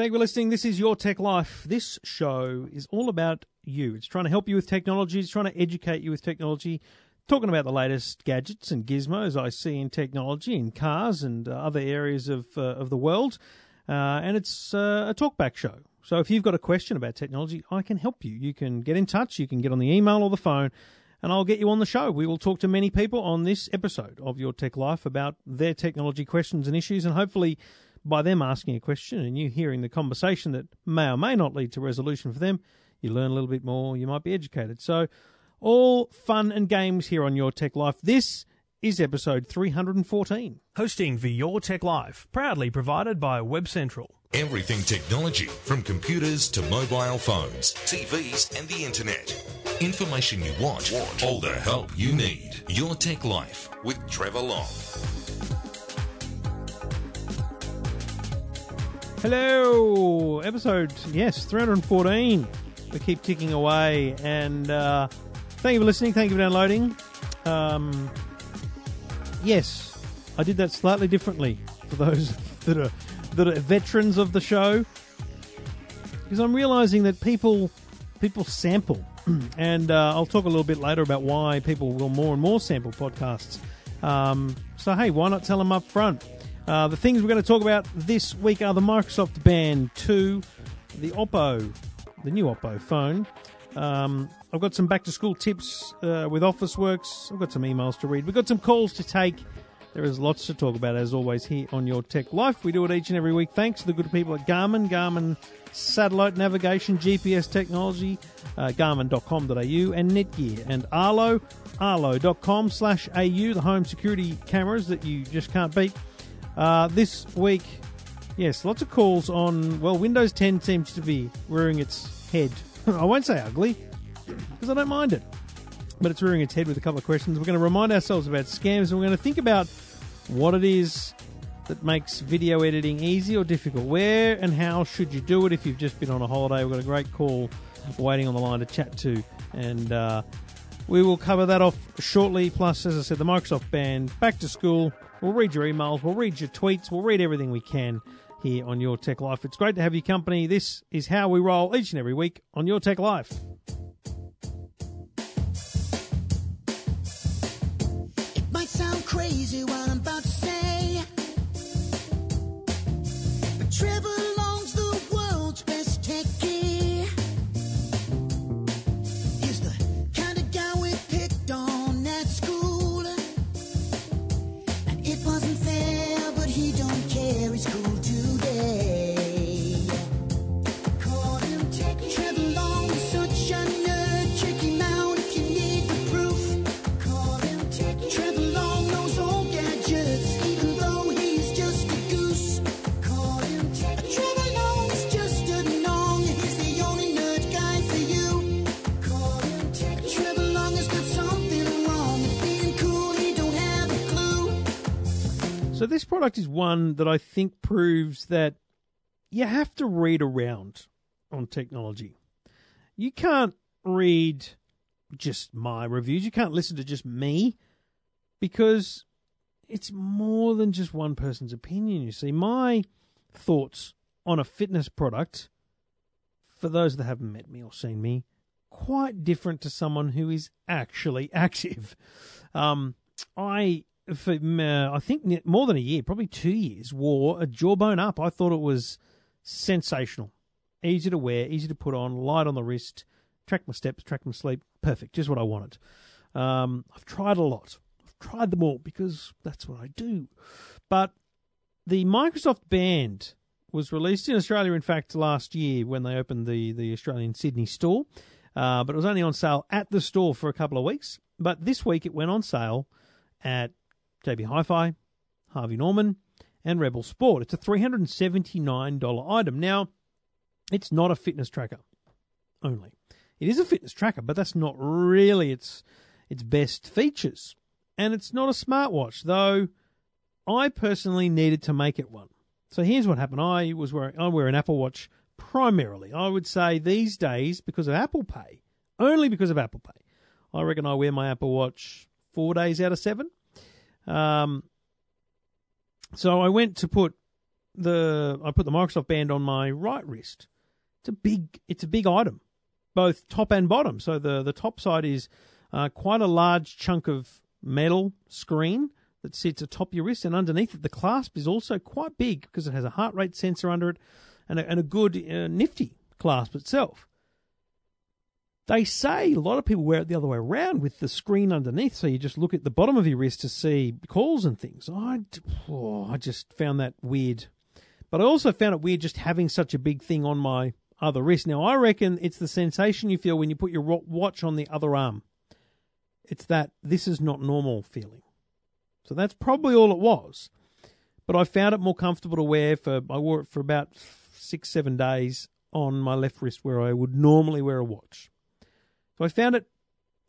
Thank you for listening. This is Your Tech Life. This show is all about you. It's trying to help you with technology, it's trying to educate you with technology, talking about the latest gadgets and gizmos I see in technology, in cars and uh, other areas of, uh, of the world. Uh, and it's uh, a talkback show. So if you've got a question about technology, I can help you. You can get in touch, you can get on the email or the phone, and I'll get you on the show. We will talk to many people on this episode of Your Tech Life about their technology questions and issues, and hopefully by them asking a question and you hearing the conversation that may or may not lead to resolution for them, you learn a little bit more, you might be educated. So, all fun and games here on Your Tech Life. This is episode 314. Hosting for Your Tech Life, proudly provided by Web Central. Everything technology, from computers to mobile phones, TVs, and the internet. Information you want, all the help you need. Your Tech Life with Trevor Long. Hello, episode yes, 314. We keep ticking away, and uh, thank you for listening. Thank you for downloading. Um, yes, I did that slightly differently for those that are that are veterans of the show, because I'm realizing that people people sample, and uh, I'll talk a little bit later about why people will more and more sample podcasts. Um, so hey, why not tell them up front? Uh, the things we're going to talk about this week are the Microsoft Band 2, the Oppo, the new Oppo phone. Um, I've got some back to school tips uh, with Officeworks. I've got some emails to read. We've got some calls to take. There is lots to talk about, as always, here on Your Tech Life. We do it each and every week. Thanks to the good people at Garmin, Garmin Satellite Navigation, GPS Technology, uh, Garmin.com.au, and Netgear, and Arlo, arlo.com slash au, the home security cameras that you just can't beat. Uh, this week, yes, lots of calls on. Well, Windows 10 seems to be rearing its head. I won't say ugly, because I don't mind it. But it's rearing its head with a couple of questions. We're going to remind ourselves about scams, and we're going to think about what it is that makes video editing easy or difficult. Where and how should you do it if you've just been on a holiday? We've got a great call waiting on the line to chat to, and uh, we will cover that off shortly. Plus, as I said, the Microsoft Band, back to school. We'll read your emails, we'll read your tweets, we'll read everything we can here on Your Tech Life. It's great to have your company. This is how we roll each and every week on Your Tech Life. It might sound crazy what I'm about to say, but Trevor This product is one that I think proves that you have to read around on technology. You can't read just my reviews, you can't listen to just me because it's more than just one person's opinion. You see, my thoughts on a fitness product, for those that haven't met me or seen me, quite different to someone who is actually active. Um, I, for uh, I think more than a year, probably two years, wore a Jawbone UP. I thought it was sensational, easy to wear, easy to put on, light on the wrist, track my steps, track my sleep, perfect, just what I wanted. Um, I've tried a lot. I've tried them all because that's what I do. But the Microsoft Band was released in Australia, in fact, last year when they opened the, the Australian Sydney store. Uh, but it was only on sale at the store for a couple of weeks. But this week it went on sale at JB Hi Fi, Harvey Norman, and Rebel Sport. It's a $379 item. Now, it's not a fitness tracker only. It is a fitness tracker, but that's not really its its best features. And it's not a smartwatch, though I personally needed to make it one. So here's what happened. I was wearing I wear an Apple Watch primarily. I would say these days because of Apple Pay, only because of Apple Pay. I reckon I wear my Apple Watch four days out of seven. Um, so I went to put the I put the Microsoft Band on my right wrist. It's a big it's a big item, both top and bottom. So the the top side is uh, quite a large chunk of metal screen that sits atop your wrist, and underneath it the clasp is also quite big because it has a heart rate sensor under it, and a, and a good uh, nifty clasp itself. They say a lot of people wear it the other way around with the screen underneath, so you just look at the bottom of your wrist to see calls and things. I, oh, I just found that weird. But I also found it weird just having such a big thing on my other wrist. Now, I reckon it's the sensation you feel when you put your watch on the other arm. It's that this is not normal feeling. So that's probably all it was. But I found it more comfortable to wear for, I wore it for about six, seven days on my left wrist where I would normally wear a watch. So I found it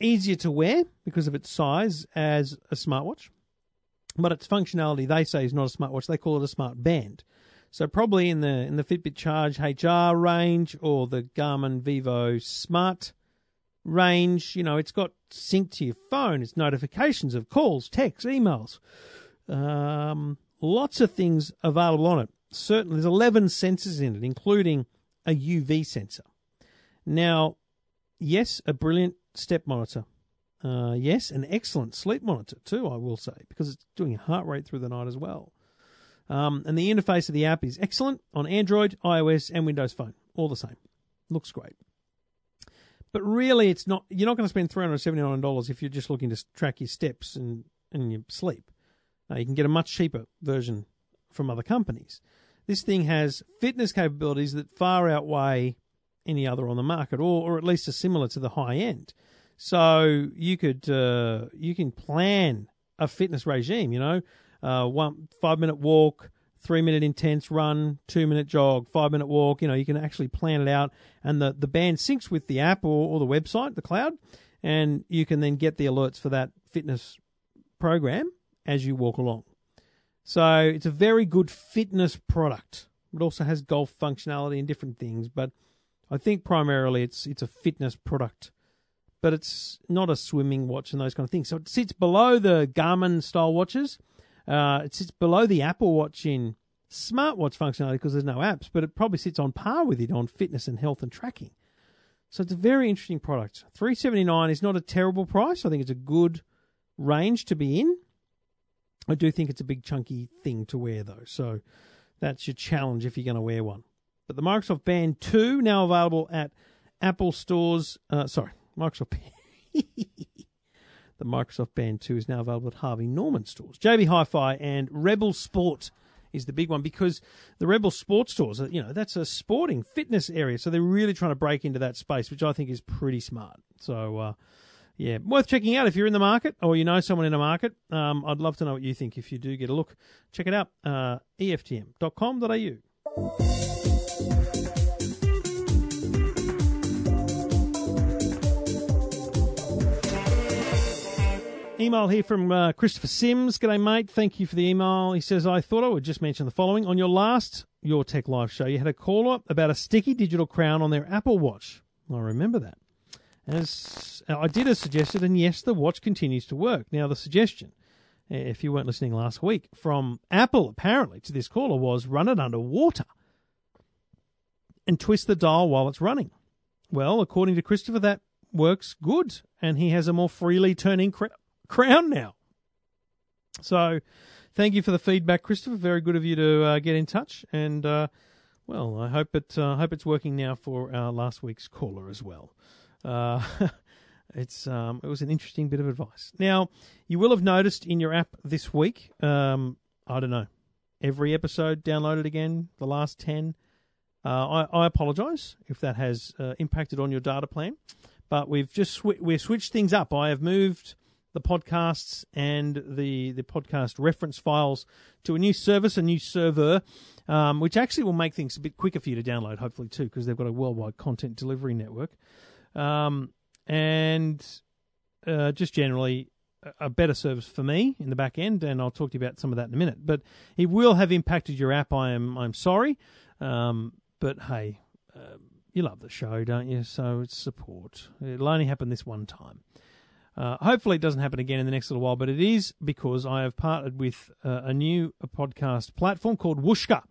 easier to wear because of its size as a smartwatch. But its functionality, they say, is not a smartwatch. They call it a smart band. So probably in the in the Fitbit Charge HR range or the Garmin Vivo Smart range, you know, it's got sync to your phone. It's notifications of calls, texts, emails, um, lots of things available on it. Certainly, there's 11 sensors in it, including a UV sensor. Now, yes, a brilliant step monitor. Uh, yes, an excellent sleep monitor too, I will say, because it's doing heart rate through the night as well. Um, and the interface of the app is excellent on Android, iOS, and Windows Phone. All the same. Looks great. But really, it's not. You're not going to spend three hundred seventy nine dollars if you're just looking to track your steps and and your sleep. Uh, you can get a much cheaper version from other companies. This thing has fitness capabilities that far outweigh any other on the market, or, or at least are similar to the high end. So you could uh, you can plan a fitness regime. You know, uh, one five minute walk, three minute intense run, two minute jog, five minute walk. You know, you can actually plan it out, and the the band syncs with the app or, or the website, the cloud, and you can then get the alerts for that fitness program as you walk along. So it's a very good fitness product. It also has golf functionality and different things, but I think primarily it's it's a fitness product, but it's not a swimming watch and those kind of things. So it sits below the Garmin style watches. Uh, it sits below the Apple Watch in smartwatch functionality because there's no apps, but it probably sits on par with it on fitness and health and tracking. So it's a very interesting product. Three seventy nine is not a terrible price. I think it's a good range to be in. I do think it's a big chunky thing to wear though, so that's your challenge if you're going to wear one. But the Microsoft Band 2 now available at Apple stores. Uh, sorry, Microsoft the Microsoft Band 2 is now available at Harvey Norman stores. JB Hi-Fi and Rebel Sport is the big one because the Rebel Sport stores, are, you know, that's a sporting fitness area. So they're really trying to break into that space, which I think is pretty smart. So, uh, yeah, worth checking out if you're in the market or you know someone in the market. Um, I'd love to know what you think if you do get a look. Check it out, uh, eftm.com.au. Email here from uh, Christopher Sims. G'day, mate. Thank you for the email. He says, I thought I would just mention the following. On your last Your Tech Live show, you had a caller about a sticky digital crown on their Apple Watch. I remember that. As I did as suggested, and yes, the watch continues to work. Now, the suggestion, if you weren't listening last week, from Apple apparently to this caller was run it under water and twist the dial while it's running. Well, according to Christopher, that works good, and he has a more freely turning cr- crown now. So, thank you for the feedback, Christopher. Very good of you to uh, get in touch, and uh, well, I hope it uh, hope it's working now for our last week's caller as well. Uh, it's um, it was an interesting bit of advice. Now, you will have noticed in your app this week. Um, I don't know, every episode downloaded again. The last ten. Uh, I, I apologise if that has uh, impacted on your data plan, but we've just sw- we've switched things up. I have moved the podcasts and the the podcast reference files to a new service, a new server, um, which actually will make things a bit quicker for you to download, hopefully too, because they've got a worldwide content delivery network, um, and uh, just generally a better service for me in the back end, and I'll talk to you about some of that in a minute. But it will have impacted your app. I am I'm sorry, um, but hey, uh, you love the show, don't you? So it's support. It'll only happen this one time. Uh, hopefully, it doesn't happen again in the next little while, but it is because I have partnered with uh, a new podcast platform called Whooshkaa.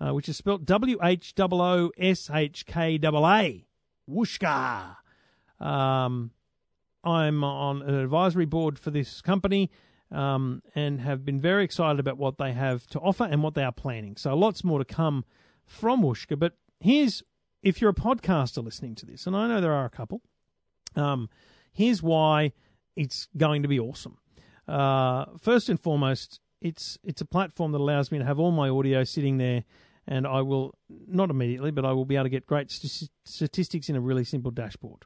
uh, which is spelled W H O O S H K A A. Whooshkaa. Um, I'm on an advisory board for this company um, and have been very excited about what they have to offer and what they are planning. So lots more to come from Whooshkaa. But here's if you're a podcaster listening to this, and I know there are a couple, um, here's why it's going to be awesome. Uh, first and foremost, it's it's a platform that allows me to have all my audio sitting there, and I will not immediately, but I will be able to get great st- statistics in a really simple dashboard.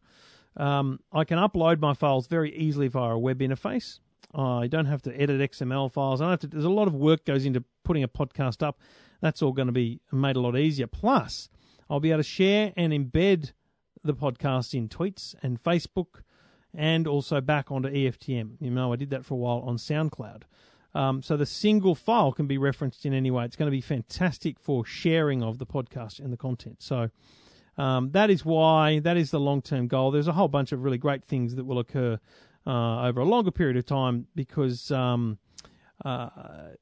Um, I can upload my files very easily via a web interface. I don't have to edit XML files. I don't have to. There's a lot of work goes into putting a podcast up. That's all going to be made a lot easier. Plus, I'll be able to share and embed the podcast in tweets and Facebook, and also back onto EFTM. You know, I did that for a while on SoundCloud. Um, so the single file can be referenced in any way. It's going to be fantastic for sharing of the podcast and the content. So um, that is why that is the long term goal. There's a whole bunch of really great things that will occur uh, over a longer period of time because um, uh,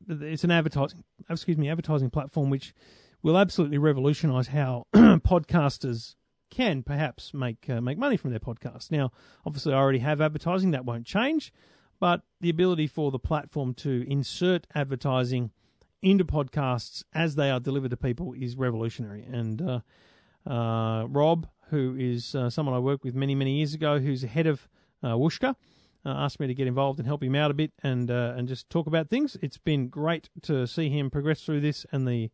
it's an advertising excuse me advertising platform which will absolutely revolutionise how podcasters can perhaps make uh, make money from their podcast. Now, obviously, I already have advertising that won't change, but the ability for the platform to insert advertising into podcasts as they are delivered to people is revolutionary. And uh, uh, Rob, who is uh, someone I worked with many, many years ago, who's the head of uh, Whooshkaa, uh, asked me to get involved and help him out a bit and uh, and just talk about things. It's been great to see him progress through this, and the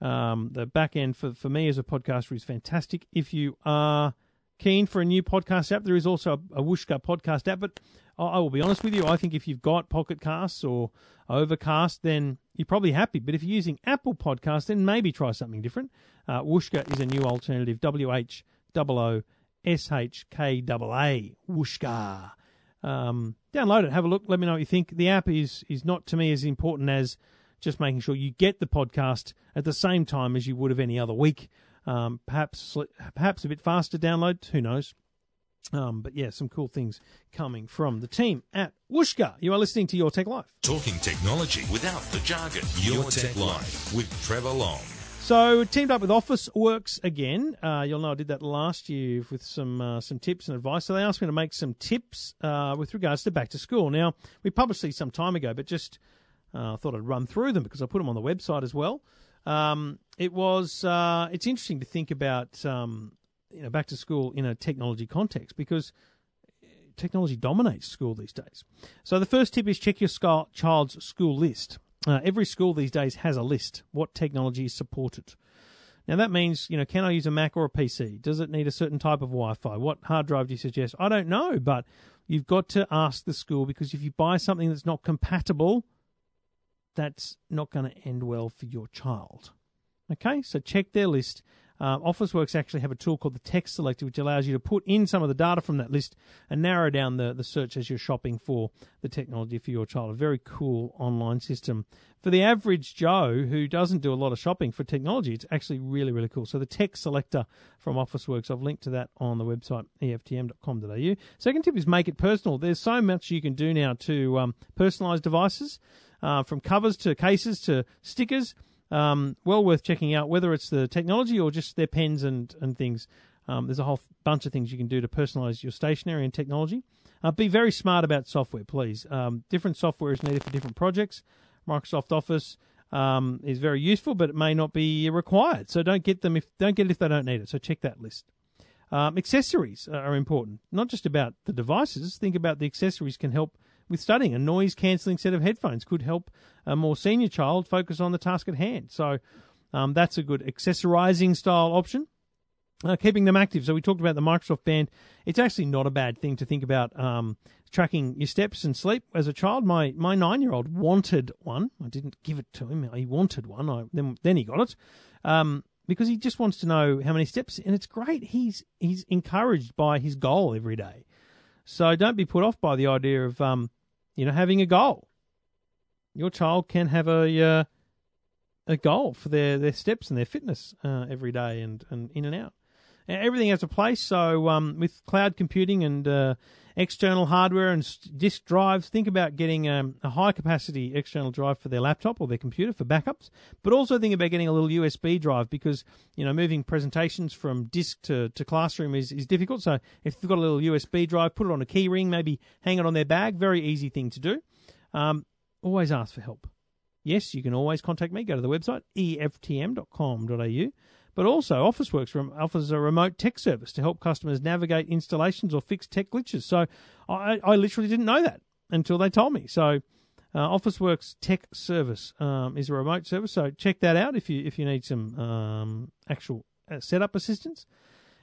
um, the back end for, for me as a podcaster is fantastic. If you are keen for a new podcast app, there is also a, a Whooshkaa podcast app, but I, I will be honest with you, I think if you've got Pocket Casts or Overcast, then you're probably happy. But if you're using Apple Podcasts, then maybe try something different. Uh, Whooshkaa is a new alternative. W H O O S H K A A. Whooshkaa. Um, download it, have a look, let me know what you think. The app is is not to me as important as just making sure you get the podcast at the same time as you would have any other week. Um, perhaps perhaps a bit faster download. Who knows? Um, but yeah, some cool things coming from the team at Whooshkaa. You are listening to Your Tech Life. Talking technology without the jargon. Your, Tech, Life with Trevor Long. So teamed up with Officeworks again. Uh, you'll know I did that last year with some uh, some tips and advice. So they asked me to make some tips uh, with regards to back to school. Now we published these some time ago, but just I thought I'd run through them because I put them on the website as well. Um, it was uh, it's interesting to think about um, you know back to school in a technology context because technology dominates school these days. So the first tip is check your child's school list. Uh, every school these days has a list. What technology is supported? Now that means, you know, can I use a Mac or a PC? Does it need a certain type of Wi-Fi? What hard drive do you suggest? I don't know, but you've got to ask the school because if you buy something that's not compatible, that's not going to end well for your child. Okay, so check their list uh, Officeworks actually have a tool called the Tech Selector, which allows you to put in some of the data from that list and narrow down the, the search as you're shopping for the technology for your child. A very cool online system. For the average Joe who doesn't do a lot of shopping for technology, it's actually really, really cool. So the Tech Selector from Officeworks, I've linked to that on the website, eftm.com.au. Second tip is make it personal. There's so much you can do now to um, personalize devices, uh, from covers to cases to stickers. Um, well worth checking out, whether it's the technology or just their pens and, and things. Um, there's a whole bunch of things you can do to personalize your stationery and technology. Uh, be very smart about software, please. Um, different software is needed for different projects. Microsoft Office um, is very useful, but it may not be required. So don't get them if don't get it if they don't need it. So check that list. Um, accessories are important, not just about the devices. Think about the accessories can help with studying. A noise cancelling set of headphones could help a more senior child focus on the task at hand. So um, that's a good accessorizing style option. Uh, keeping them active. So we talked about the Microsoft Band. It's actually not a bad thing to think about um, tracking your steps and sleep. As a child, my my nine year old wanted one. I didn't give it to him. He wanted one. I, then then he got it. Um, because he just wants to know how many steps, and it's great. He's he's encouraged by his goal every day, so don't be put off by the idea of um, you know, having a goal. Your child can have a uh, a goal for their, their steps and their fitness uh, every day and, and in and out. Everything has a place. So um, with cloud computing and uh, external hardware and disk drives, think about getting um, a high capacity external drive for their laptop or their computer for backups. But also think about getting a little USB drive because you know moving presentations from disk to, to classroom is, is difficult. So if you've got a little USB drive, put it on a key ring, maybe hang it on their bag. Very easy thing to do. Um, always ask for help. Yes, you can always contact me. Go to the website eftm.com.au. But also, Officeworks offers a remote tech service to help customers navigate installations or fix tech glitches. So I, I literally didn't know that until they told me. So uh, Officeworks Tech Service um, is a remote service. So check that out if you if you need some um, actual uh, setup assistance.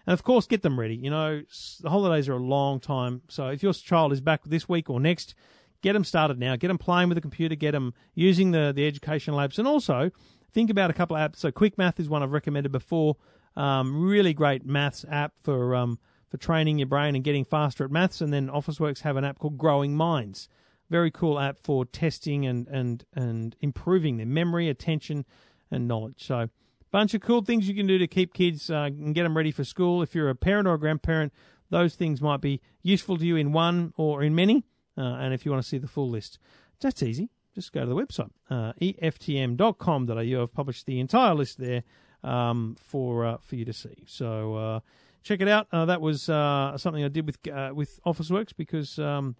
And of course, get them ready. You know, the holidays are a long time. So if your child is back this week or next, get them started now. Get them playing with the computer. Get them using the, the education labs. And also, think about a couple of apps. So Quick Math is one I've recommended before. Um, really great maths app for um, for training your brain and getting faster at maths. And then Officeworks have an app called Growing Minds. Very cool app for testing and, and, and improving their memory, attention, and knowledge. So bunch of cool things you can do to keep kids uh, and get them ready for school. If you're a parent or a grandparent, those things might be useful to you in one or in many. Uh, and if you want to see the full list, that's easy. Just go to the website, uh, eftm.com.au. I've published the entire list there um, for uh, for you to see. So uh, check it out. Uh, that was uh, something I did with uh, with Officeworks because um,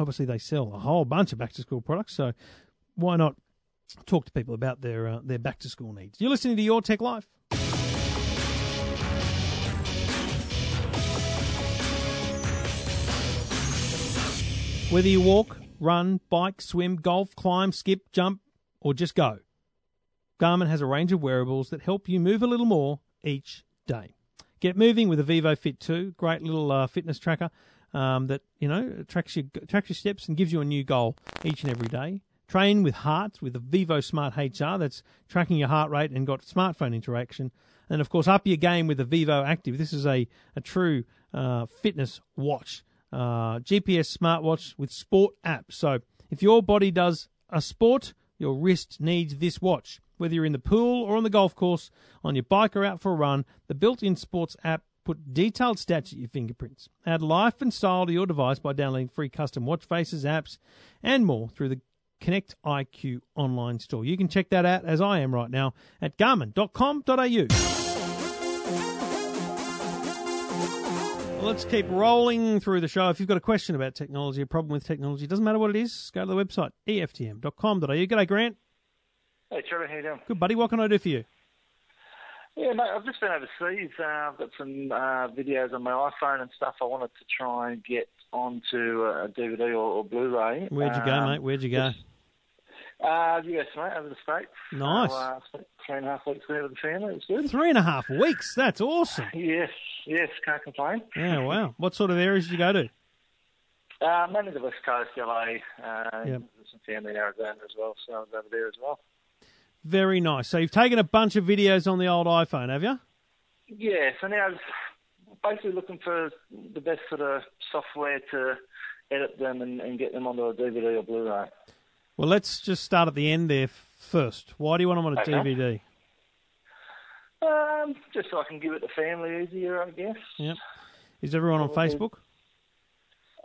obviously they sell a whole bunch of back to school products. So why not talk to people about their uh, their back to school needs? You're listening to Your Tech Life. Whether you walk, run, bike, swim, golf, climb, skip, jump, or just go, Garmin has a range of wearables that help you move a little more each day. Get moving with a Vivo Fit 2, great little uh, fitness tracker um, that you know tracks your tracks your steps and gives you a new goal each and every day. Train with heart with the Vivo Smart HR that's tracking your heart rate and got smartphone interaction. And of course, up your game with the Vivo Active. This is a, a true uh, fitness watch, uh, GPS smartwatch with sport app. So if your body does a sport, your wrist needs this watch. Whether you're in the pool or on the golf course, on your bike or out for a run, the built-in sports app put detailed stats at your fingerprints. Add life and style to your device by downloading free custom watch faces, apps, and more through the Connect IQ online store. You can check that out as I am right now at garmin.com.au. Let's keep rolling through the show. If you've got a question about technology, a problem with technology, doesn't matter what it is, go to the website, eftm.com.au. G'day, Grant. Hey, Trevor, how you doing? Good, buddy. What can I do for you? Yeah, mate, I've just been overseas. Uh, I've got some uh, videos on my iPhone and stuff I wanted to try and get onto a DVD or, or Blu-ray. Where'd you go, Um, mate? Where'd you go? Uh, US, mate, over the States. Nice. So, uh, three and a half weeks there with the family. It was good. Three and a half weeks. That's awesome. Yes, yes, can't complain. Yeah, wow. What sort of areas did you go to? Uh, mainly the West Coast, LA, uh, Yep. there's some family in Arizona as well, so I was over there as well. Very nice. So you've taken a bunch of videos on the old iPhone, have you? Yeah, so now I'm basically looking for the best sort of software to edit them and, and get them onto a DVD or Blu-ray. Well, let's just start at the end there first. Why do you want them on a Okay. DVD? Um, just so I can give it to family easier, I guess. Yep. Is everyone on. Facebook?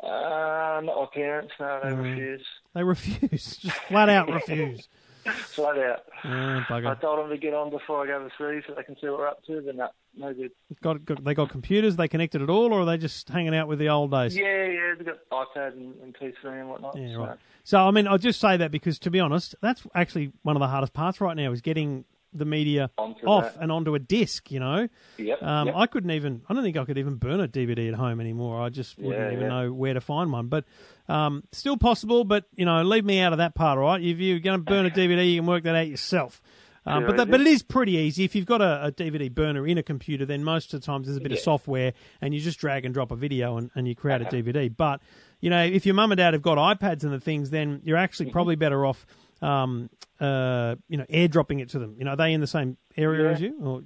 Uh, not my parents, no, they Mm. refuse. They refuse. Just flat out refuse. Flat out. Mm, yeah, I told them to get on before I go overseas so they can see what we're up to, but no, no good. Got, got, they got computers, they connected at all, or are they just hanging out with the old days? Yeah, yeah, they've got iPad and, and PC and whatnot. Yeah, so- right. So, I mean, I'll just say that because, to be honest, that's actually one of the hardest parts right now is getting the media Onto off that. and onto a disc, you know? Yep, Um, yep. I couldn't even, I don't think I could even burn a DVD at home anymore. I just wouldn't Yeah, even yeah. know where to find one. But um, still possible, but, you know, leave me out of that part, all right? If you're going to burn a DVD, you can work that out yourself. Um, but that, but it is pretty easy. If you've got a, a DVD burner in a computer, then most of the times there's a bit of software, and you just drag and drop a video, and, and you create a DVD. But you know, if your mum and dad have got iPads and the things, then you're actually Mm-hmm. probably better off, um, uh, you know, airdropping it to them. You know, are they in the same area Yeah. as you? Or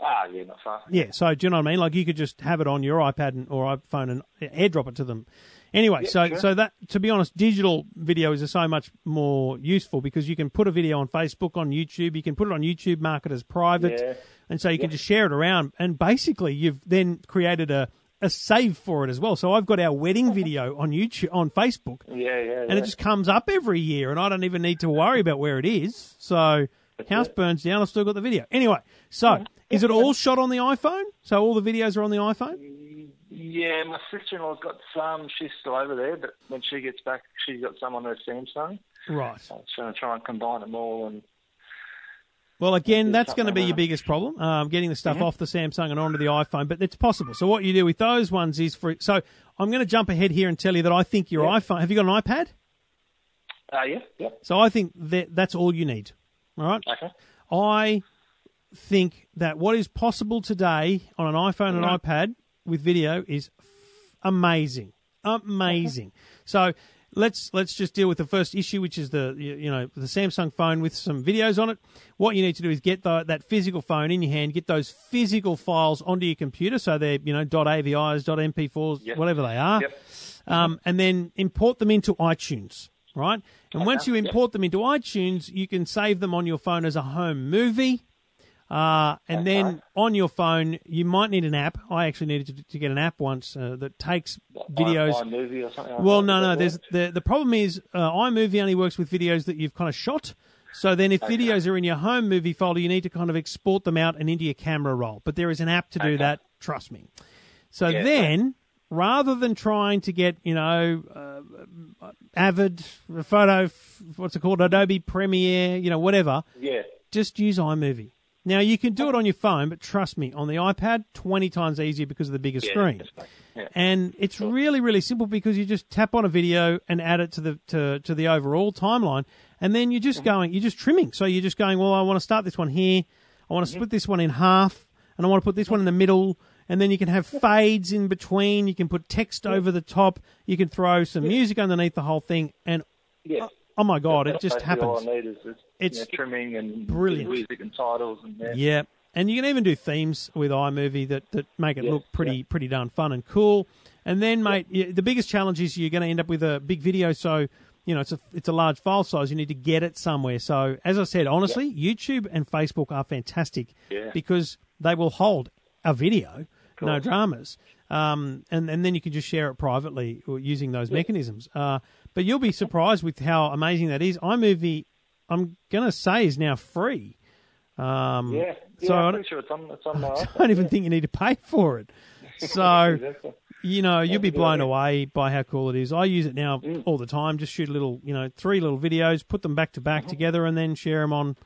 Ah, yeah, not far. Yeah, so do you know what I mean? Like you could just have it on your iPad and, or iPhone and airdrop it to them. Anyway, Yeah, so sure. so that to be honest, digital videos are so much more useful because you can put a video on Facebook, on YouTube, you can put it on YouTube, mark it as private, Yeah. and so you can just share it around. And basically, you've then created a a save for it as well. So I've got our wedding video on YouTube on Facebook, Yeah, yeah. and it just comes up every year, and I don't even need to worry about where it is. So house it. burns down, I've still got the video. Anyway, so is it all shot on the iPhone? So all the videos are on the iPhone? Yeah, my sister-in-law's got some. She's still over there, but when she gets back, she's got some on her Samsung. Right. So I'm going to try and combine them all. And Well, again, that's going to be your biggest problem, um, getting the stuff off the Samsung and onto the iPhone. But it's possible. So what you do with those ones is for. So I'm going to jump ahead here and tell you that I think your Yeah. iPhone. Have you got an iPad? uh, yeah, yeah, So I think that that's all you need. All right. okay. I think that what is possible today on an iPhone and iPad with video is f- amazing, amazing. So let's let's just deal with the first issue, which is the you, know the Samsung phone with some videos on it. What you need to do is get the, that physical phone in your hand, get those physical files onto your computer, so they're you know .avis, .mp4s, Yep. whatever they are Yep. um, and then import them into iTunes, right? And once you yep. import them into iTunes, you can save them on your phone as a home movie. Uh, and then Okay. on your phone, you might need an app. I actually needed to, to get an app once uh, that takes videos. I, movie or something. Like Well, no, no. There's the the problem is uh, iMovie only works with videos that you've kind of shot. So then, if videos are in your home movie folder, you need to kind of export them out and into your camera roll. But there is an app to do Okay. that. Trust me. So Yeah, then, rather than trying to get you know uh, Avid photo, what's it called, Adobe Premiere, you know, whatever, Yeah. just use iMovie. Now you can do it on your phone, but trust me, on the iPad, twenty times easier because of the bigger Yeah, screen. Yeah. And it's really, really simple because you just tap on a video and add it to the to, to the overall timeline, and then you're just Mm-hmm. going, you're just trimming. So you're just going, well, I want to start this one here, I want to Mm-hmm. split this one in half, and I want to put this one in the middle, and then you can have fades in between. You can put text over the top. You can throw some music underneath the whole thing, and Yeah. Oh my god, it just happens. All I need is, It's you know, trimming and brilliant. music and titles and yeah. Yeah, and you can even do themes with iMovie that, that make it Yes, look pretty pretty darn fun and cool. And then, mate, you, the biggest challenge is you're going to end up with a big video. So you know it's a it's a large file size. You need to get it somewhere. So as I said, honestly, YouTube and Facebook are fantastic Yeah. because they will hold a video, no dramas. Um, and, and then you can just share it privately using those mechanisms. Uh, but you'll be surprised with how amazing that is. iMovie, I'm going to say, is now free. Um, Yeah. Yeah, so I'm don't, pretty sure it's on, it's on my I don't even think you need to pay for it. So, Exactly. you know, you'll be blown away by how cool it is. I use it now Mm. all the time. Just shoot a little, you know, three little videos, put them back to Mm-hmm. back together, and then share them on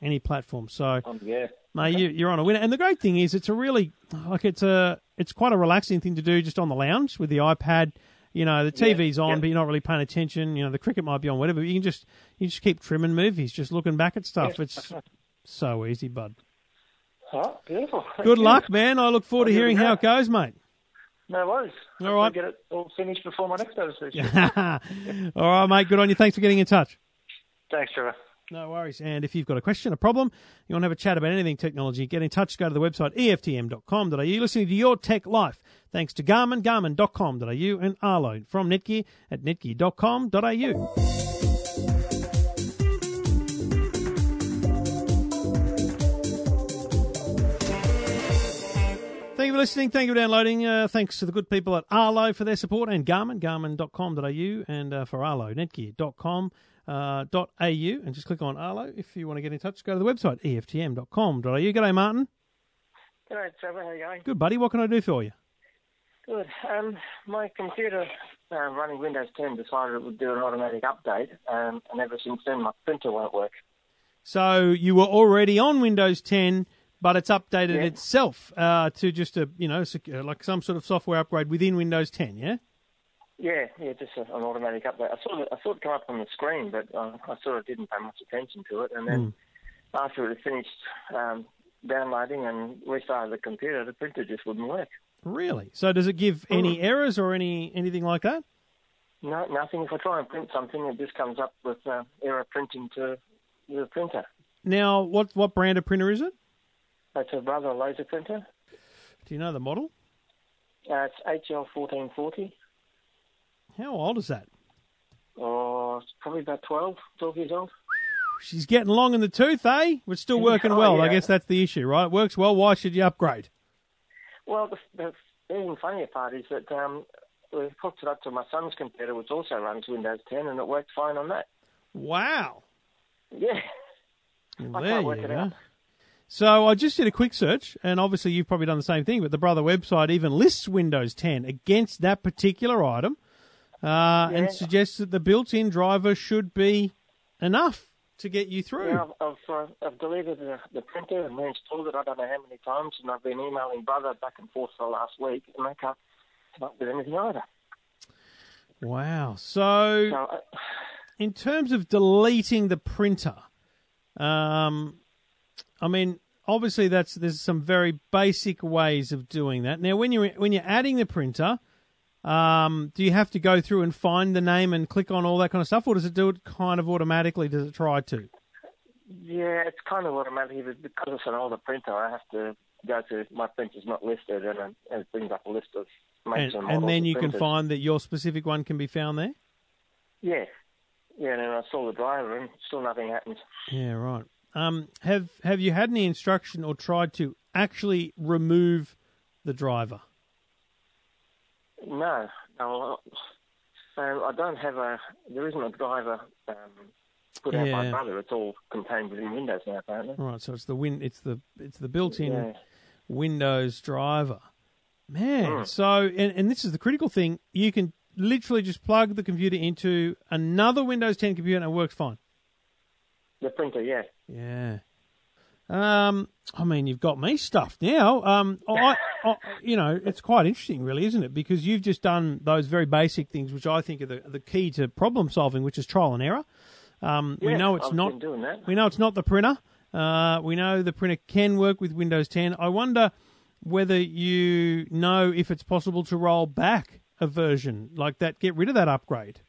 any platform. So, Um, yeah. mate, you, you're on a winner. And the great thing is, it's a really like it's a it's quite a relaxing thing to do just on the lounge with the iPad. You know, the Yeah, TV's on, yeah. but you're not really paying attention. You know, the cricket might be on, whatever. But you can just you just keep trimming movies, just looking back at stuff. Yeah, it's so easy, bud. Right, beautiful. Thank Good you. luck, man. I look forward to I'll give hearing how it goes, mate. No worries. All right. Get it all finished before my next overseas. All right, mate. Good on you. Thanks for getting in touch. Thanks, Trevor. No worries. And if you've got a question, a problem, you want to have a chat about anything technology, get in touch. Go to the website eftm.com.au. Listening to Your Tech Life. Thanks to Garmin, garmin.com.au, and Arlo from Netgear at netgear.com.au. Thank you for listening. Thank you for downloading. Uh, thanks to the good people at Arlo for their support and Garmin, garmin.com.au, and uh, for Arlo, netgear.com. Uh, dot .au and just click on Arlo if you want to get in touch. Go to the website eftm.com.au. G'day, Martin. G'day, Trevor. How are you going? Good buddy. What can I do for you? Good. Um, my computer uh, running Windows 10 decided it would do an automatic update, um, and ever since then my printer won't work. So you were already on Windows 10, but it's updated Yeah. itself uh, to just a you know sec- uh, like some sort of software upgrade within Windows 10. Yeah. Yeah, yeah, just a, an automatic update. I saw it, I saw it come up on the screen, but uh, I sort of didn't pay much attention to it. And then after it had finished um, downloading and restarted the computer, the printer just wouldn't work. Really? So does it give any errors or any anything like that? No, nothing. If I try and print something, it just comes up with uh, error printing to the printer. Now, what what brand of printer is it? It's a Brother laser printer. Do you know the model? Uh, it's HL fourteen forty. How old is that? Oh, it's probably about 12, 12 years old. She's getting long in the tooth, eh? We're still working Oh, well. I guess that's the issue, right? It works well. Why should you upgrade? Well, the, the even funnier part is that um, we've hooked it up to my son's computer, which also runs Windows 10, and it worked fine on that. Wow. Yeah. Well, I there can't work you it go. out. So I just did a quick search, and obviously you've probably done the same thing. But the brother website even lists Windows 10 against that particular item, uh, and suggests that the built-in driver should be enough to get you through. Yeah, I've, I've, I've deleted the, the printer and reinstalled it I don't know how many times, and I've been emailing Brother back and forth for the last week, and they can't come up with anything either. Wow. So So, uh, in terms of deleting the printer, um, I mean, obviously that's there's some very basic ways of doing that. Now, when you're when you're adding the printer, um, do you have to go through and find the name and click on all that kind of stuff, or does it do it kind of automatically? Does it try to? yeah, it's kind of automatic, because it's an older printer, I have to go to my printer's not listed, and it, it brings up a list of And, makes and, models and then you can find that your specific one can be found there. Yeah. Yeah, and then I saw the driver, and still nothing happens. Yeah, right. Um, have have you had any instruction or tried to actually remove the driver? No, no. So I don't have a. There isn't a driver um, put out by Yeah. brother. It's all contained within Windows now, apparently. Right, so it's the win. It's the it's the built-in Yeah. Windows driver. Man, Hmm. so and, and this is the critical thing. You can literally just plug the computer into another Windows 10 computer and it works fine. The printer, yeah. Yeah. Um, I mean, you've got me stuffed now. Um, I, I, you know, it's quite interesting, really, isn't it? Because you've just done those very basic things, which I think are the the key to problem solving, which is trial and error. Um, we know it's not been doing that. we know it's not the printer. Uh, we know the printer can work with Windows 10. I wonder whether you know if it's possible to roll back a version like that, get rid of that upgrade.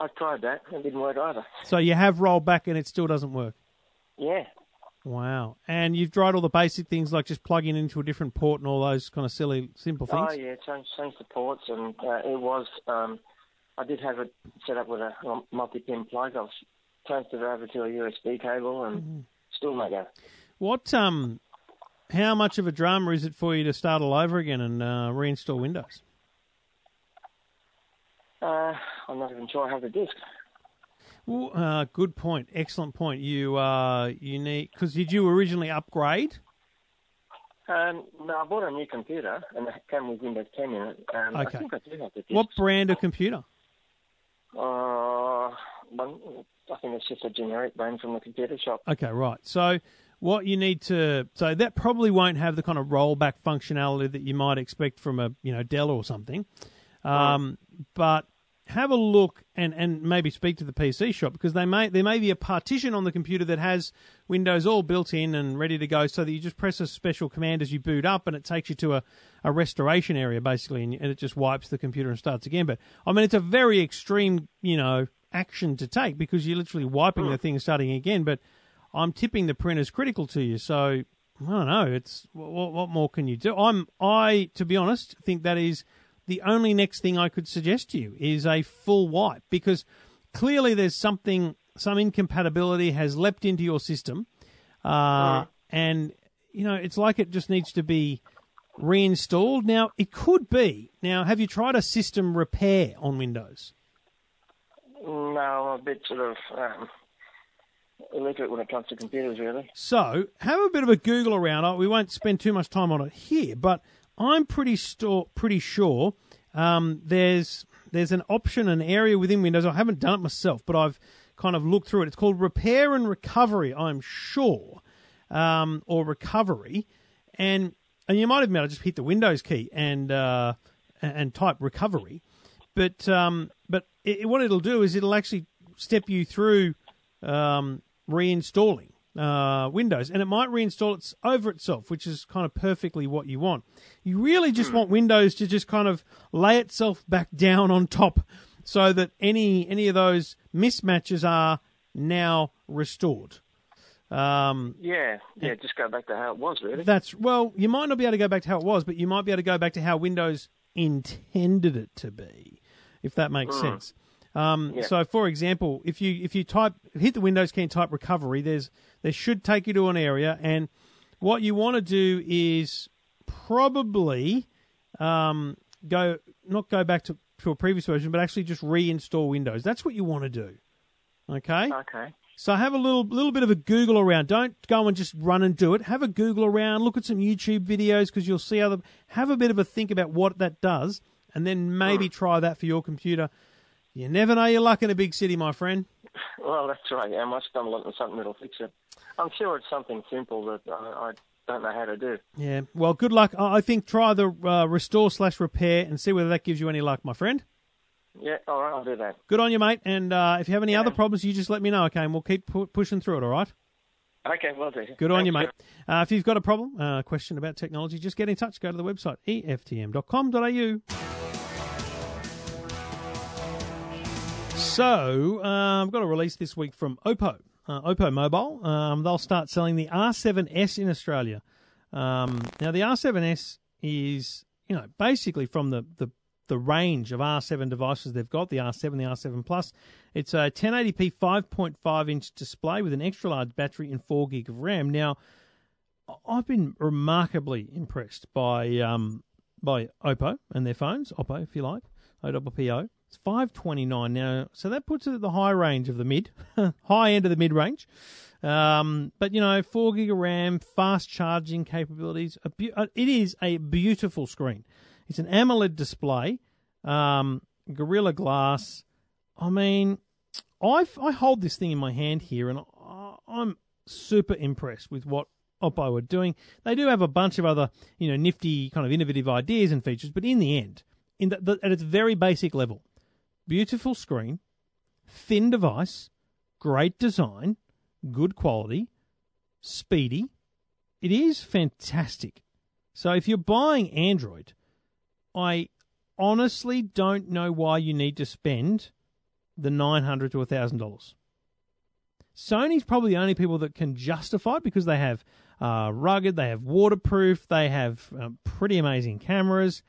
I've tried that. And it didn't work either. So you have rolled back and it still doesn't work. Yeah. Wow. And you've tried all the basic things like just plugging into a different port and all those kind of silly, simple things. Oh, yeah. Changed, changed the ports, and uh, it was. Um, I did have it set up with a multi-pin plug. I've transferred it over to a USB cable, and Mm-hmm. still no go. What, um, how much of a drama is it for you to start all over again and uh, reinstall Windows? Uh, I'm not even sure I have the disc. Uh, good point. Excellent point. You, uh, you need, because did you originally upgrade? Um, no, I bought a new computer, and it came with Windows 10 in it. Um, Okay. I think I do have the. What brand of computer? Uh, one, I think it's just a generic brand from the computer shop. Okay, right. So what you need to so that probably won't have the kind of rollback functionality that you might expect from a you know Dell or something. Um, But have a look and, and maybe speak to the PC shop because they may there may be a partition on the computer that has Windows all built in and ready to go, so that you just press a special command as you boot up and it takes you to a, a restoration area basically, and, and it just wipes the computer and starts again. But I mean, it's a very extreme you know action to take because you're literally wiping the thing and starting again. But I'm tipping the printer's critical to you, so I don't know. It's what, what more can you do? I'm I to be honest think that is the only next thing I could suggest to you is a full wipe because clearly there's something some incompatibility has leapt into your system, uh, and you know it's like it just needs to be reinstalled. Now it could be. Now have you tried a system repair on Windows? No, I'm a bit sort of um, illiterate when it comes to computers, really. So have a bit of a Google around. We won't spend too much time on it here, but I'm pretty pretty sure um, there's there's an option, an area within Windows. I haven't done it myself, but I've kind of looked through it. It's called Repair and Recovery. I'm sure, um, or Recovery, and and you might have able to just hit the Windows key and uh, and type Recovery, but um, but it, what it'll do is it'll actually step you through um, reinstalling uh, Windows, and it might reinstall it over itself, which is kind of perfectly what you want. You really just want Windows to just kind of lay itself back down on top, so that any any of those mismatches are now restored. Um, Yeah, yeah. Just go back to how it was, really. that's well, you might not be able to go back to how it was, but you might be able to go back to how Windows intended it to be, if that makes sense. Um, Yeah. So, for example, if you if you type hit the Windows key and type recovery, there's there should take you to an area, and what you want to do is probably um, go not go back to, to a previous version, but actually just reinstall Windows. That's what you want to do. Okay. Okay. So have a little little bit of a Google around. Don't go and just run and do it. Have a Google around. Look at some YouTube videos because you'll see other. Have a bit of a think about what that does, and then maybe try that for your computer. You never know your luck in a big city, my friend. Well, that's right. Yeah, I might stumble onto something that'll fix it. I'm sure it's something simple that I, I don't know how to do. Yeah. Well, good luck. I think try the uh, restore slash repair and see whether that gives you any luck, my friend. Yeah, all right, I'll do that. Good on you, mate. And uh, if you have any other problems, you just let me know, okay? And we'll keep pu- pushing through it. All right. Okay, well do. Good on you, mate. Uh, if you've got a problem, a uh, question about technology, just get in touch. Go to the website, eftm.com.au. So, uh, I've got a release this week from Oppo, uh, Oppo Mobile. Um, they'll start selling the R7S in Australia. Um, now, the R7S is, you know, basically from the, the, the range of R7 devices they've got, the R7, the R7 Plus. It's a 1080p 5.5 inch display with an extra large battery and 4 gig of RAM. Now, I've been remarkably impressed by um, by Oppo and their phones, Oppo if you like, O-P-P-O. It's five twenty nine now, so that puts it at the high range of the mid, high end of the mid range. Um, but you know, four gig of RAM, fast charging capabilities. Beau- uh, it is a beautiful screen. It's an AMOLED display, um, Gorilla Glass. I mean, I I hold this thing in my hand here, and I, I'm super impressed with what Oppo are doing. They do have a bunch of other, you know, nifty kind of innovative ideas and features, but in the end, in the, the, at its very basic level, beautiful screen, thin device, great design, good quality, speedy. It is fantastic. So if you're buying Android, I honestly don't know why you need to spend the nine hundred to thousand dollars. Sony's probably the only people that can justify it because they have uh, rugged, they have waterproof, they have um, pretty amazing cameras.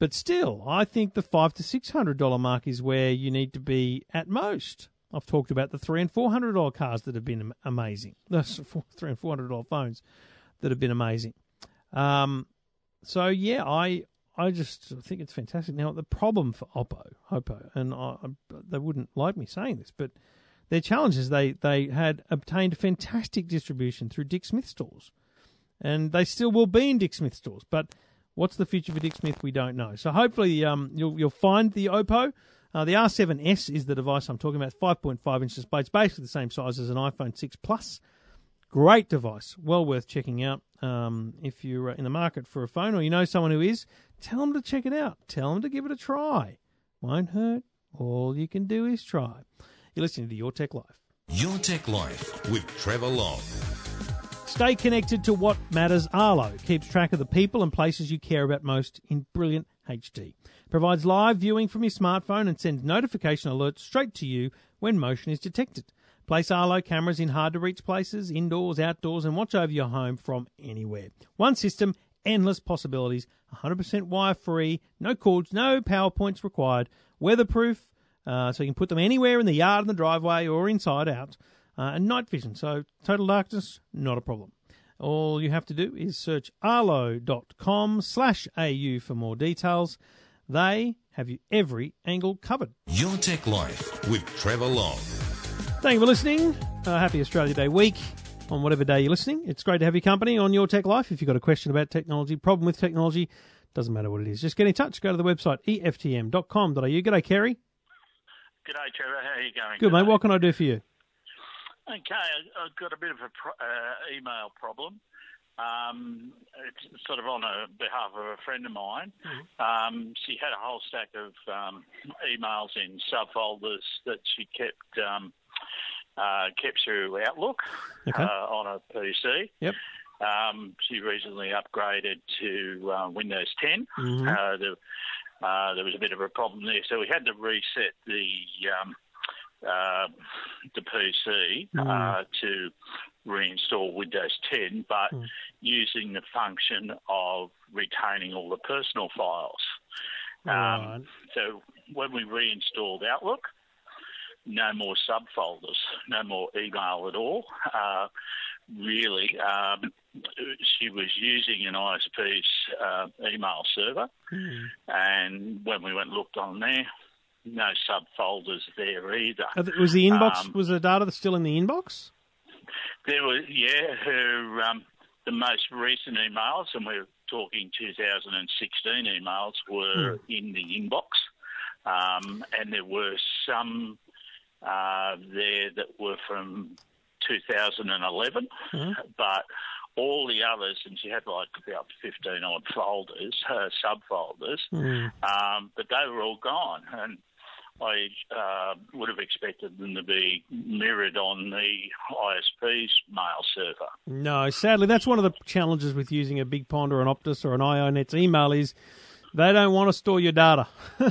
But still, I think the five to six hundred dollar mark is where you need to be at most. I've talked about the three and four hundred dollar cars that have been amazing. Those three and four hundred dollar phones that have been amazing. Um, so yeah, I I just think it's fantastic. Now the problem for Oppo, Oppo, and I, they wouldn't like me saying this, but their challenge is they they had obtained fantastic distribution through Dick Smith stores, and they still will be in Dick Smith stores. But what's the future for Dick Smith? We don't know. So hopefully, um, you'll you'll find the Oppo. Uh, the R7S is the device I'm talking about. 5.5 inch display. It's basically the same size as an iPhone 6 Plus. Great device. Well worth checking out. Um, if you're in the market for a phone or you know someone who is, tell them to check it out. Tell them to give it a try. Won't hurt. All you can do is try. You're listening to Your Tech Life. Your Tech Life with Trevor Long. Stay connected to what matters. Arlo keeps track of the people and places you care about most in brilliant HD. Provides live viewing from your smartphone and sends notification alerts straight to you when motion is detected. Place Arlo cameras in hard to reach places, indoors, outdoors, and watch over your home from anywhere. One system, endless possibilities, 100% wire free, no cords, no power points required, weatherproof, uh, so you can put them anywhere in the yard, in the driveway, or inside out. Uh, and night vision, so total darkness, not a problem. All you have to do is search arlo.com slash au for more details. They have you every angle covered. Your Tech Life with Trevor Long. Thank you for listening. Uh, happy Australia Day week on whatever day you're listening. It's great to have your company on Your Tech Life. If you've got a question about technology, problem with technology, doesn't matter what it is, just get in touch. Go to the website eftm.com.au. G'day, Kerry. G'day, Trevor. How are you going? Good, mate. What can I do for you? Okay, I- I've got a bit of an pro- uh, email problem. Um, it's sort of on a behalf of a friend of mine. Um, she had a whole stack of um, emails in subfolders that she kept um, uh, kept through Outlook Okay. uh, on a PC. Yep. Um, she recently upgraded to uh, Windows 10. Mhm. Uh, the, uh, there was a bit of a problem there, so we had to reset the um, uh, the PC Mm. uh, to reinstall Windows 10, but using the function of retaining all the personal files. Um, So when we reinstalled Outlook, no more subfolders, no more email at all. Uh, really, um, she was using an ISP's uh, email server, and when we went and looked on there, no subfolders there either. Was the inbox Um, was the data still in the inbox? There was, yeah, her um, the most recent emails, and we're talking 2016 emails, were in the inbox, um, and there were some uh, there that were from 2011, but all the others, and she had like about 15 odd folders, uh, subfolders, um, but they were all gone, and I uh, would have expected them to be mirrored on the ISP's mail server. No, sadly, that's one of the challenges with using a Big Pond or an Optus or an iiNet's email is they don't want to store your data.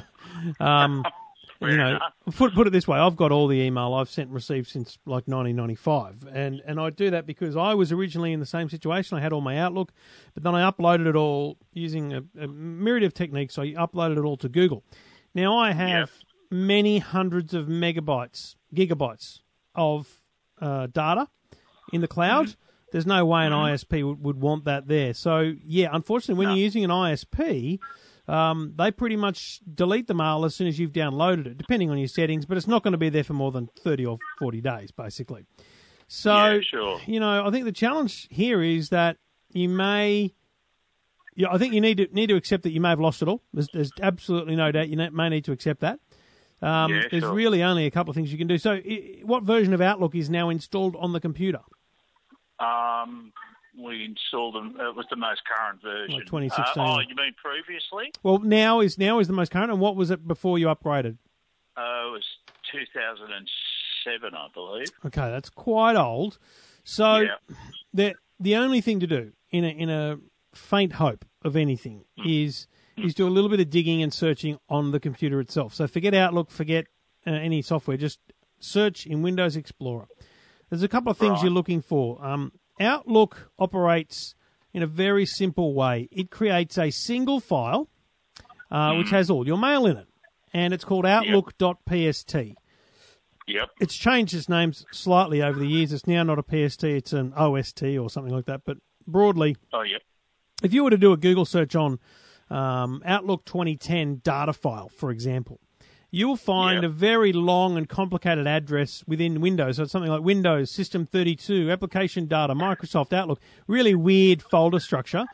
um, you know, enough. put put it this way: I've got all the email I've sent and received since like 1995, and and I do that because I was originally in the same situation. I had all my Outlook, but then I uploaded it all using a, a myriad of techniques. I uploaded it all to Google. Now I have many hundreds of megabytes, gigabytes of uh, data in the cloud. There's no way an ISP would, would want that there. So yeah, unfortunately, when No. you're using an ISP, um, they pretty much delete the mail as soon as you've downloaded it, depending on your settings. But it's not going to be there for more than thirty or forty days, basically. So Yeah, sure. you know, I think the challenge here is that you may. Yeah, I think you need to need to accept that you may have lost it all. There's, there's absolutely no doubt you may need to accept that. Um, Yeah, there's sure. really only a couple of things you can do. So, what version of Outlook is now installed on the computer? Um, we installed them. It was the most current version. Like 2016. Uh, oh, you mean previously? Well, now is now is the most current, and what was it before you upgraded? Uh, it was 2007, I believe. Okay, that's quite old. So yeah. the the only thing to do in a in a faint hope of anything is is do a little bit of digging and searching on the computer itself. So forget Outlook, forget uh, any software, just search in Windows Explorer. There's a couple of things Right. you're looking for. Um, Outlook operates in a very simple way. It creates a single file uh, which has all your mail in it, and it's called Outlook.pst. Yep. It's changed its names slightly over the years. It's now not a PST, it's an OST or something like that. But broadly, Oh, yep. if you were to do a Google search on um, Outlook 2010 data file, for example, you'll find a very long and complicated address within Windows. So it's something like Windows, System 32, Application Data, Microsoft Outlook, really weird folder structure.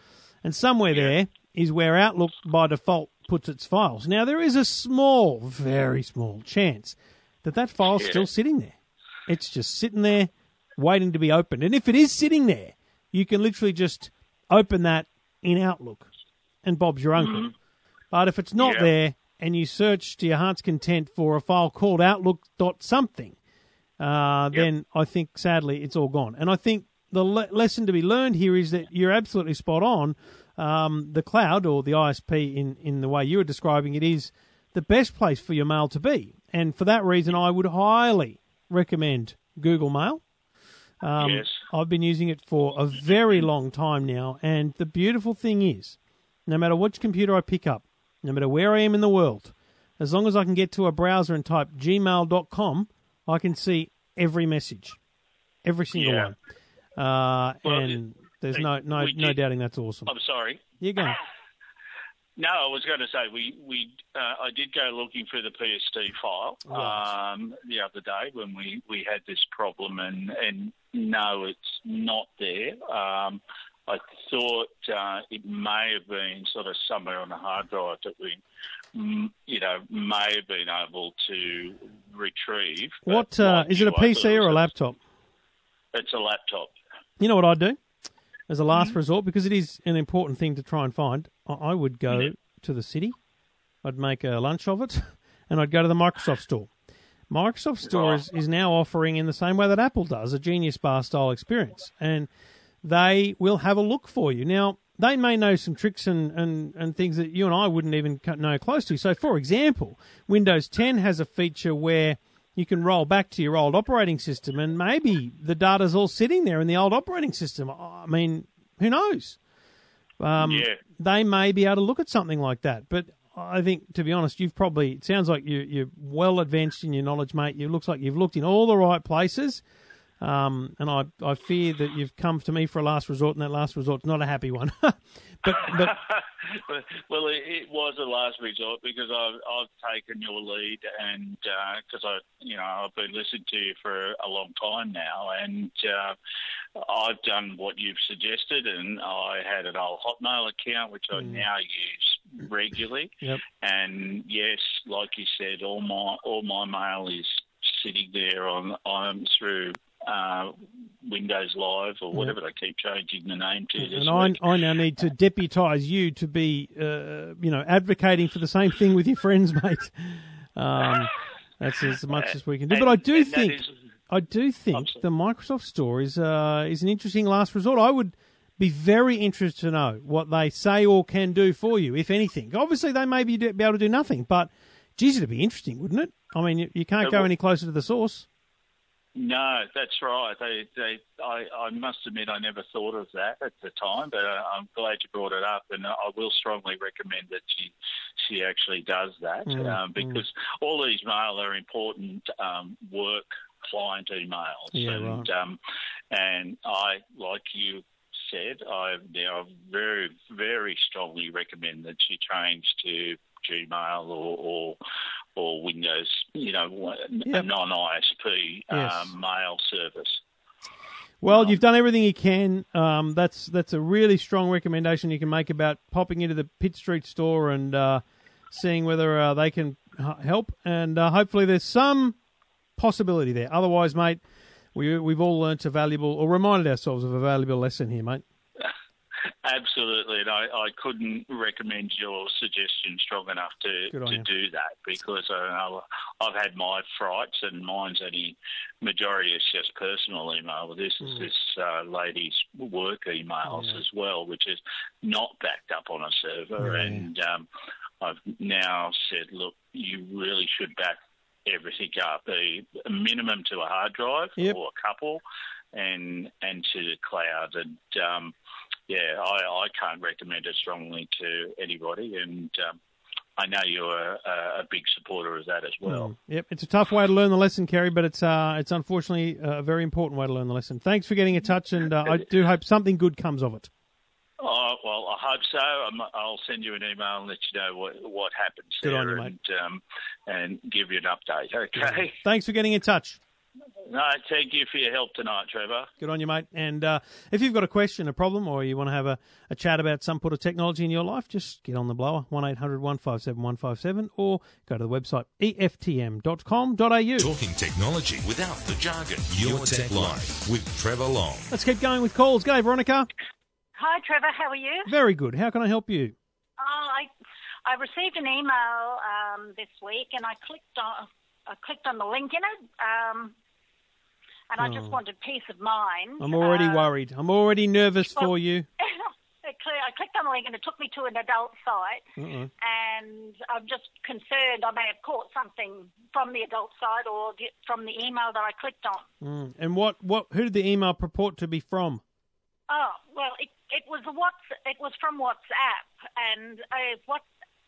And somewhere there is where Outlook by default puts its files. Now, there is a small, very small chance that that file's Yeah. still sitting there. It's just sitting there waiting to be opened. And if it is sitting there, you can literally just open that in Outlook and Bob's your uncle. But if it's not Mm-hmm. Yeah. there and you search to your heart's content for a file called outlook.something, uh, then I think sadly it's all gone. And I think the le- lesson to be learned here is that you're absolutely spot on. Um, the cloud or the ISP, in, in the way you were describing it, is the best place for your mail to be. And for that reason, I would highly recommend Google Mail. Um, Yes. I've been using it for a very long time now, and the beautiful thing is, no matter which computer I pick up, no matter where I am in the world, as long as I can get to a browser and type gmail.com, I can see every message, every single Yeah. one. Uh, Well, and there's no no no doubting that's awesome. I'm sorry. You go. No, I was going to say we we uh, I did go looking for the PST file Right. um, the other day when we, we had this problem, and and no, it's not there. Um, I thought uh, it may have been sort of somewhere on the hard drive that we, mm, you know, may have been able to retrieve. What uh, is it? A you, I thought PC it or a laptop? It's a laptop. You know what I'd do as a last Mm-hmm. resort because it is an important thing to try and find. I, I would go to the city. I'd make a lunch of it, and I'd go to the Microsoft Store. Microsoft Store Right. is, is now offering, in the same way that Apple does, a Genius Bar style experience, and they will have a look for you. Now, they may know some tricks and, and, and things that you and I wouldn't even know close to. So, for example, Windows 10 has a feature where you can roll back to your old operating system, and maybe the data's all sitting there in the old operating system. I mean, who knows? Um, Yeah. They may be able to look at something like that, but I think, to be honest, you've probably. It sounds like you, you're well advanced in your knowledge, mate. It looks like you've looked in all the right places. Um, and I, I fear that you've come to me for a last resort, and that last resort's not a happy one. but, but well, it, it was a last resort because I've, I've taken your lead, and because I, you know, I've been listening to you for a long time now, and uh, I've done what you've suggested, and I had an old Hotmail account which I now use regularly, Yep. and yes, like you said, all my all my mail is sitting there on on through. Uh, Windows Live or whatever they keep changing the name to and I, week. I now need to deputise you to be, uh, you know, advocating for the same thing with your friends, mate. Um, that's as much as we can do. But I do think, is- I do think the Microsoft Store is uh, is an interesting last resort. I would be very interested to know what they say or can do for you, if anything. Obviously, they may be, be able to do nothing, but geez, it'd be interesting, wouldn't it? I mean, you, you can't go any closer to the source. No, that's right. They, they, I, I must admit, I never thought of that at the time, but uh, I'm glad you brought it up, and I will strongly recommend that she, she actually does that Mm, um, because all these mail are important um, work client emails, Yeah, and um, and I, like you said, I now very, very strongly recommend that she change to Gmail or, or or Windows, you know, Yep. a non-ISP Yes. um, mail service. Well, you've done everything you can. Um, that's that's a really strong recommendation you can make about popping into the Pitt Street store and uh, seeing whether uh, they can help. And uh, hopefully, there's some possibility there. Otherwise, mate, we we've all learnt a valuable or reminded ourselves of a valuable lesson here, mate. Absolutely, and I, I couldn't recommend your suggestion strong enough to to you. do that because I, I've had my frights, and mine's only majority is just personal email. This Mm. is this uh, lady's work emails as well, which is not backed up on a server. Yeah. And um, I've now said, look, you really should back everything up, a, a minimum to a hard drive Yep. or a couple, and and to the cloud. And um, yeah, I, I can't recommend it strongly to anybody, and um, I know you're a, a big supporter of that as well. Mm. Yep, it's a tough way to learn the lesson, Kerry, but it's uh, it's unfortunately a very important way to learn the lesson. Thanks for getting in touch, and uh, I do hope something good comes of it. Oh, well, I hope so. I'm, I'll send you an email and let you know what what happens Good there, on you, and um, and give you an update. Okay. Thanks for getting in touch. No, thank you for your help tonight, Trevor. Good on you, mate. And uh, if you've got a question, a problem, or you want to have a, a chat about some sort of technology in your life, just get on the blower, 1800 157 157, or go to the website eftm.com.au. Talking technology without the jargon. Your Tech Life with Trevor Long. Let's keep going with calls. G'day, Veronica. Hi, Trevor. How are you? Very good. How can I help you? Oh, I I received an email um, this week, and I clicked on I clicked on the link in it, um, and I just wanted peace of mind. Oh. I'm already Uh, worried. I'm already nervous for you. I clicked on the link, and it took me to an adult site, and I'm just concerned I may have caught something from the adult site or the, from the email that I clicked on. Mm. And what, what? Who did the email purport to be from? Oh well, it it was a what's it was from WhatsApp, and uh, what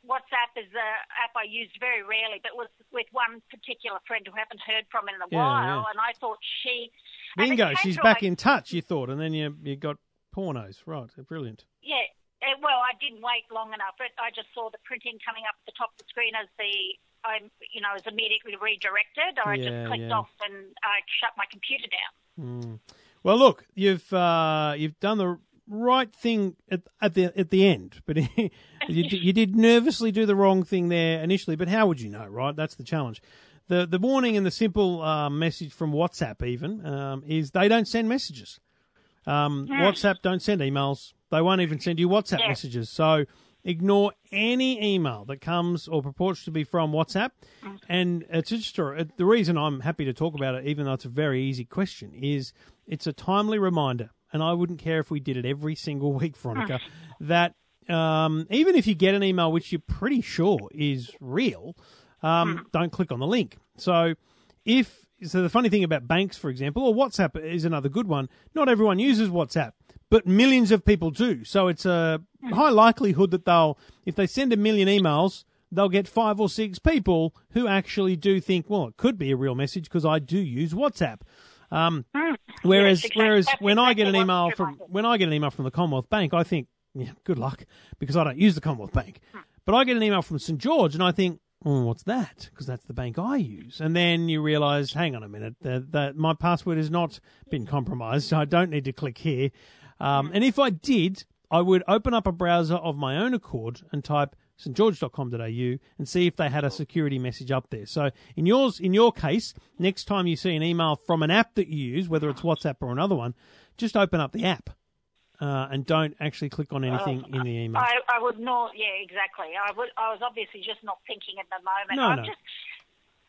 WhatsApp is an app I use very rarely, but was with one particular friend who I haven't heard from in a Yeah, while, yeah. and I thought she. Bingo, she's back in touch, you thought, and then you, you got pornos. Right, brilliant. Yeah. uh, well, I didn't wait long enough. It, I just saw the printing coming up at the top of the screen as the I, you know, was immediately redirected. Or I Yeah, just clicked off and I shut my computer down. Well, look, you've uh, you've done the right thing at, at the at the end, but you, you did nervously do the wrong thing there initially. But how would you know, right? That's the challenge. the The warning and the simple uh, message from WhatsApp even um, is they don't send messages. Um, WhatsApp don't send emails. They won't even send you WhatsApp Yeah. messages. So ignore any email that comes or purports to be from WhatsApp. And it's just the reason I'm happy to talk about it, even though it's a very easy question, is it's a timely reminder. And I wouldn't care if we did it every single week, Veronica, that um, even if you get an email which you're pretty sure is real, um, don't click on the link. So if so, the funny thing about banks, for example, or WhatsApp is another good one. Not everyone uses WhatsApp, but millions of people do. So it's a high likelihood that they'll, if they send a million emails, they'll get five or six people who actually do think, well, it could be a real message because I do use WhatsApp. Um, whereas, Yes, exactly. whereas That's when I get an email from when I get an email from the Commonwealth Bank, I think, yeah, good luck because I don't use the Commonwealth Bank. But I get an email from St George, and I think, oh, what's that? Because that's the bank I use. And then you realise, hang on a minute, that, that my password has not been compromised. So I don't need to click here. Um, and if I did, I would open up a browser of my own accord and type stgeorge.com.au and see if they had a security message up there. So in yours, in your case, next time you see an email from an app that you use, whether it's WhatsApp or another one, just open up the app uh, and don't actually click on anything in the email. I, I would not. Yeah, exactly. I would. I was obviously just not thinking at the moment. No, I'm no. just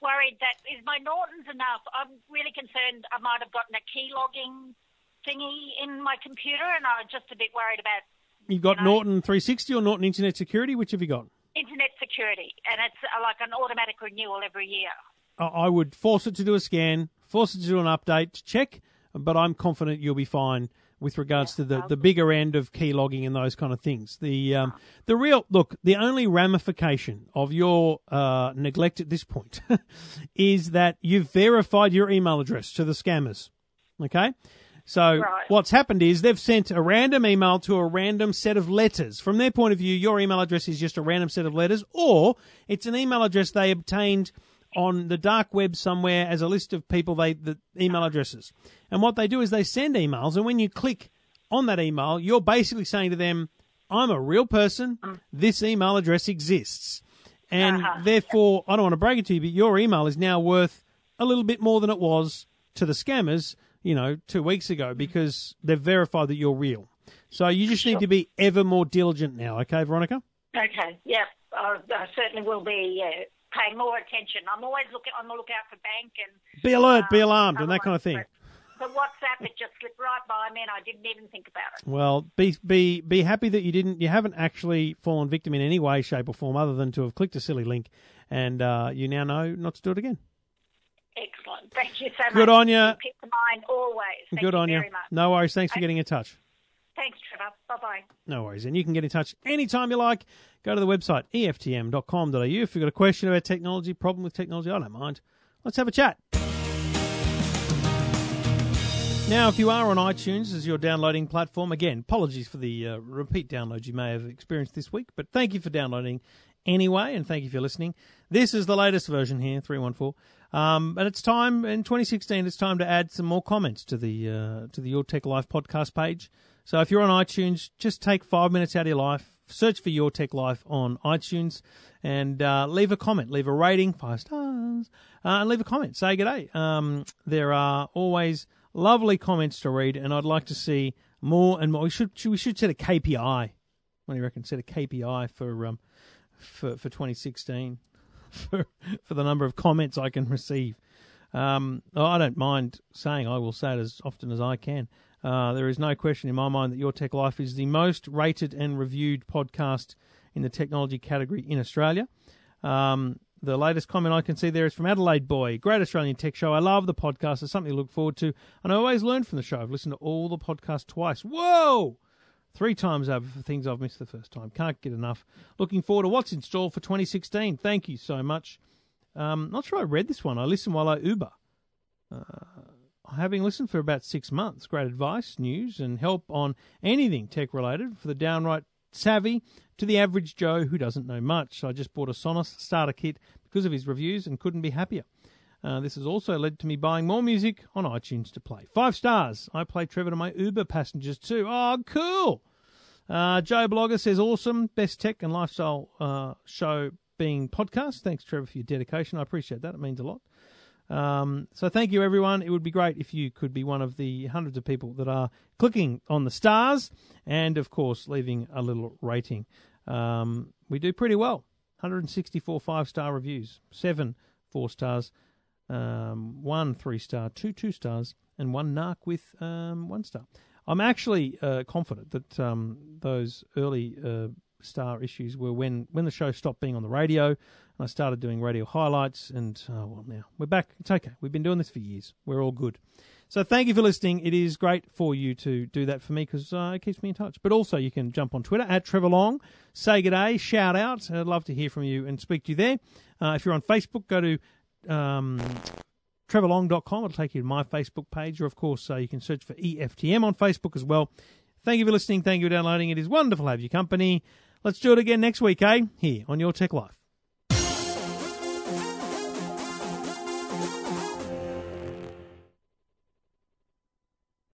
worried that is my Norton's enough. I'm really concerned. I might have gotten a key logging thingy in my computer, and I'm just a bit worried about You've got know- Norton 360 or Norton Internet Security. Which have you got? internet security, and it's uh, like an automatic renewal every year. I would force it to do a scan, force it to do an update, to check, but I'm confident you'll be fine with regards to the, the bigger end of key logging and those kind of things. The um, the real look, the only ramification of your uh, neglect at this point is that you've verified your email address to the scammers. Okay. So Right. what's happened is they've sent a random email to a random set of letters. From their point of view, your email address is just a random set of letters, or it's an email address they obtained on the dark web somewhere as a list of people they the email addresses. And what they do is they send emails, and when you click on that email, you're basically saying to them, "I'm a real person. Mm. This email address exists." And uh-huh. therefore, I don't want to break it to you, but your email is now worth a little bit more than it was to the scammers, you know, two weeks ago because they've verified that you're real. So you just need to be ever more diligent now, okay, Veronica? Okay. Yeah, I, I certainly will be. Yeah, paying more attention. I'm always looking on the lookout for bank and Be alert, be um, alarmed, and that kind of thing. But, but WhatsApp, it just slipped right by me, and I didn't even think about it. Well, be be be happy that you didn't, you haven't actually fallen victim in any way, shape, or form, other than to have clicked a silly link, and uh, you now know not to do it again. Excellent. Thank you so much. Good on you. Keep the mind always. Thank Good you on you. very much. No worries. Thanks for getting in touch. Thanks, Trevor. Bye bye. No worries. And you can get in touch anytime you like. Go to the website, eftm.com.au. If you've got a question about technology, problem with technology, I don't mind. Let's have a chat. Now, if you are on iTunes as your downloading platform, again, apologies for the uh, repeat downloads you may have experienced this week, but thank you for downloading anyway, and thank you for listening. This is the latest version here, 314. Um, and it's time, in 2016, it's time to add some more comments to the, uh, to the Your Tech Life podcast page. So if you're on iTunes, just take five minutes out of your life, search for Your Tech Life on iTunes, and uh, leave a comment, leave a rating, five stars, uh, and leave a comment. Say good day. Um, there are always lovely comments to read, and I'd like to see more and more. We should we should set a KPI. What do you reckon? Set a KPI for um for for 2016 for for the number of comments I can receive. Um, I don't mind saying I will say it as often as I can. Uh, there is no question in my mind that Your Tech Life is the most rated and reviewed podcast in the technology category in Australia. Um, the latest comment I can see there is from Adelaide Boy. Great Australian tech show. I love the podcast. It's something to look forward to. And I always learn from the show. I've listened to all the podcasts twice. Whoa! Three times over for things I've missed the first time. Can't get enough. Looking forward to what's in store for 2016. Thank you so much. Um, not sure I read this one. I listened while I Uber. Uh, having listened for about six months, great advice, news, and help on anything tech related for the downright savvy to the average Joe who doesn't know much. I just bought a Sonos starter kit because of his reviews and couldn't be happier. Uh, this has also led to me buying more music on iTunes to play. Five stars. I play Trevor to my Uber passengers too. Oh, cool. Uh, Joe Blogger says, awesome. Best tech and lifestyle uh, show being podcast. Thanks, Trevor, for your dedication. I appreciate that. It means a lot. Um, so thank you, everyone. It would be great if you could be one of the hundreds of people that are clicking on the stars and, of course, leaving a little rating. Um, we do pretty well. 164 five star reviews, seven four stars, um, one three star, two two stars, and one narc with um, one star. I'm actually uh, confident that um, those early uh, star issues were when when the show stopped being on the radio, and I started doing radio highlights. And oh well, now we're back. It's okay. We've been doing this for years. We're all good. So thank you for listening. It is great for you to do that for me because uh, it keeps me in touch. But also you can jump on Twitter at Trevor Long, say good day, shout out. I'd love to hear from you and speak to you there. Uh, if you're on Facebook, go to um, trevorlong.com. It'll take you to my Facebook page, or of course uh, you can search for EFTM on Facebook as well. Thank you for listening. Thank you for downloading. It is wonderful to have your company. Let's do it again next week, eh? Here on Your Tech Life.